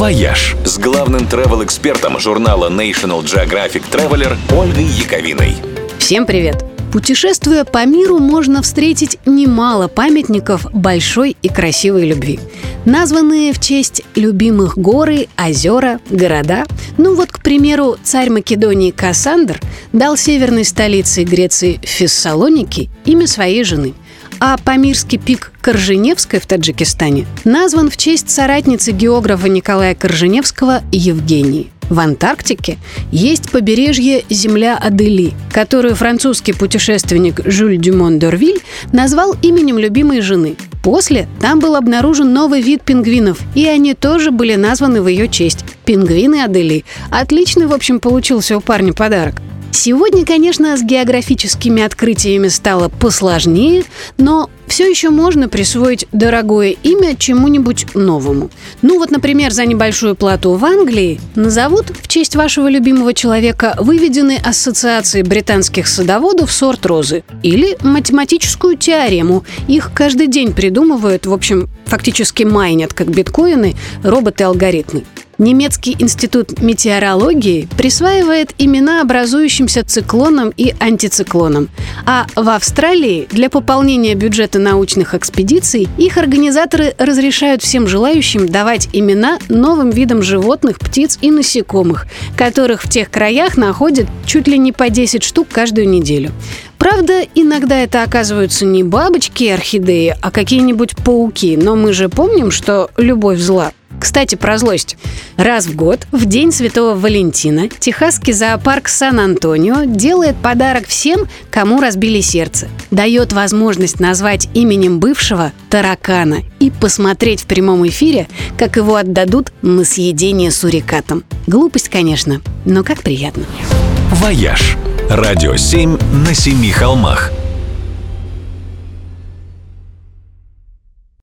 «Вояж» с главным travel-экспертом журнала National Geographic Traveler Ольгой Яковиной. Всем привет! Путешествуя по миру, можно встретить немало памятников большой и красивой любви. Названные в честь любимых горы, озера, города. Ну вот, к примеру, царь Македонии Кассандр дал северной столице Греции Фессалоники имя своей жены – а Памирский пик Корженевской в Таджикистане назван в честь соратницы географа Николая Корженевского Евгении. В Антарктике есть побережье Земля Адели, которую французский путешественник Жюль Дюмон Дорвиль назвал именем любимой жены. После там был обнаружен новый вид пингвинов, и они тоже были названы в ее честь – пингвины Адели. Отличный, в общем, получился у парня подарок. Сегодня, конечно, с географическими открытиями стало посложнее, но все еще можно присвоить дорогое имя чему-нибудь новому. Ну вот, например, за небольшую плату в Англии назовут в честь вашего любимого человека выведены ассоциации британских садоводов сорт розы или математическую теорему. Их каждый день придумывают, в общем, фактически майнят, как биткоины, роботы-алгоритмы. Немецкий институт метеорологии присваивает имена образующимся циклонам и антициклонам. А в Австралии для пополнения бюджета научных экспедиций их организаторы разрешают всем желающим давать имена новым видам животных, птиц и насекомых, которых в тех краях находят чуть ли не по 10 штук каждую неделю. Правда, иногда это оказываются не бабочки и орхидеи, а какие-нибудь пауки, но мы же помним, что любовь зла. Кстати, про злость. Раз в год, в День Святого Валентина, техасский зоопарк Сан-Антонио делает подарок всем, кому разбили сердце. Дает возможность назвать именем бывшего таракана и посмотреть в прямом эфире, как его отдадут на съедение сурикатом. Глупость, конечно, но как приятно. «Вояж» – радио 7 на семи холмах –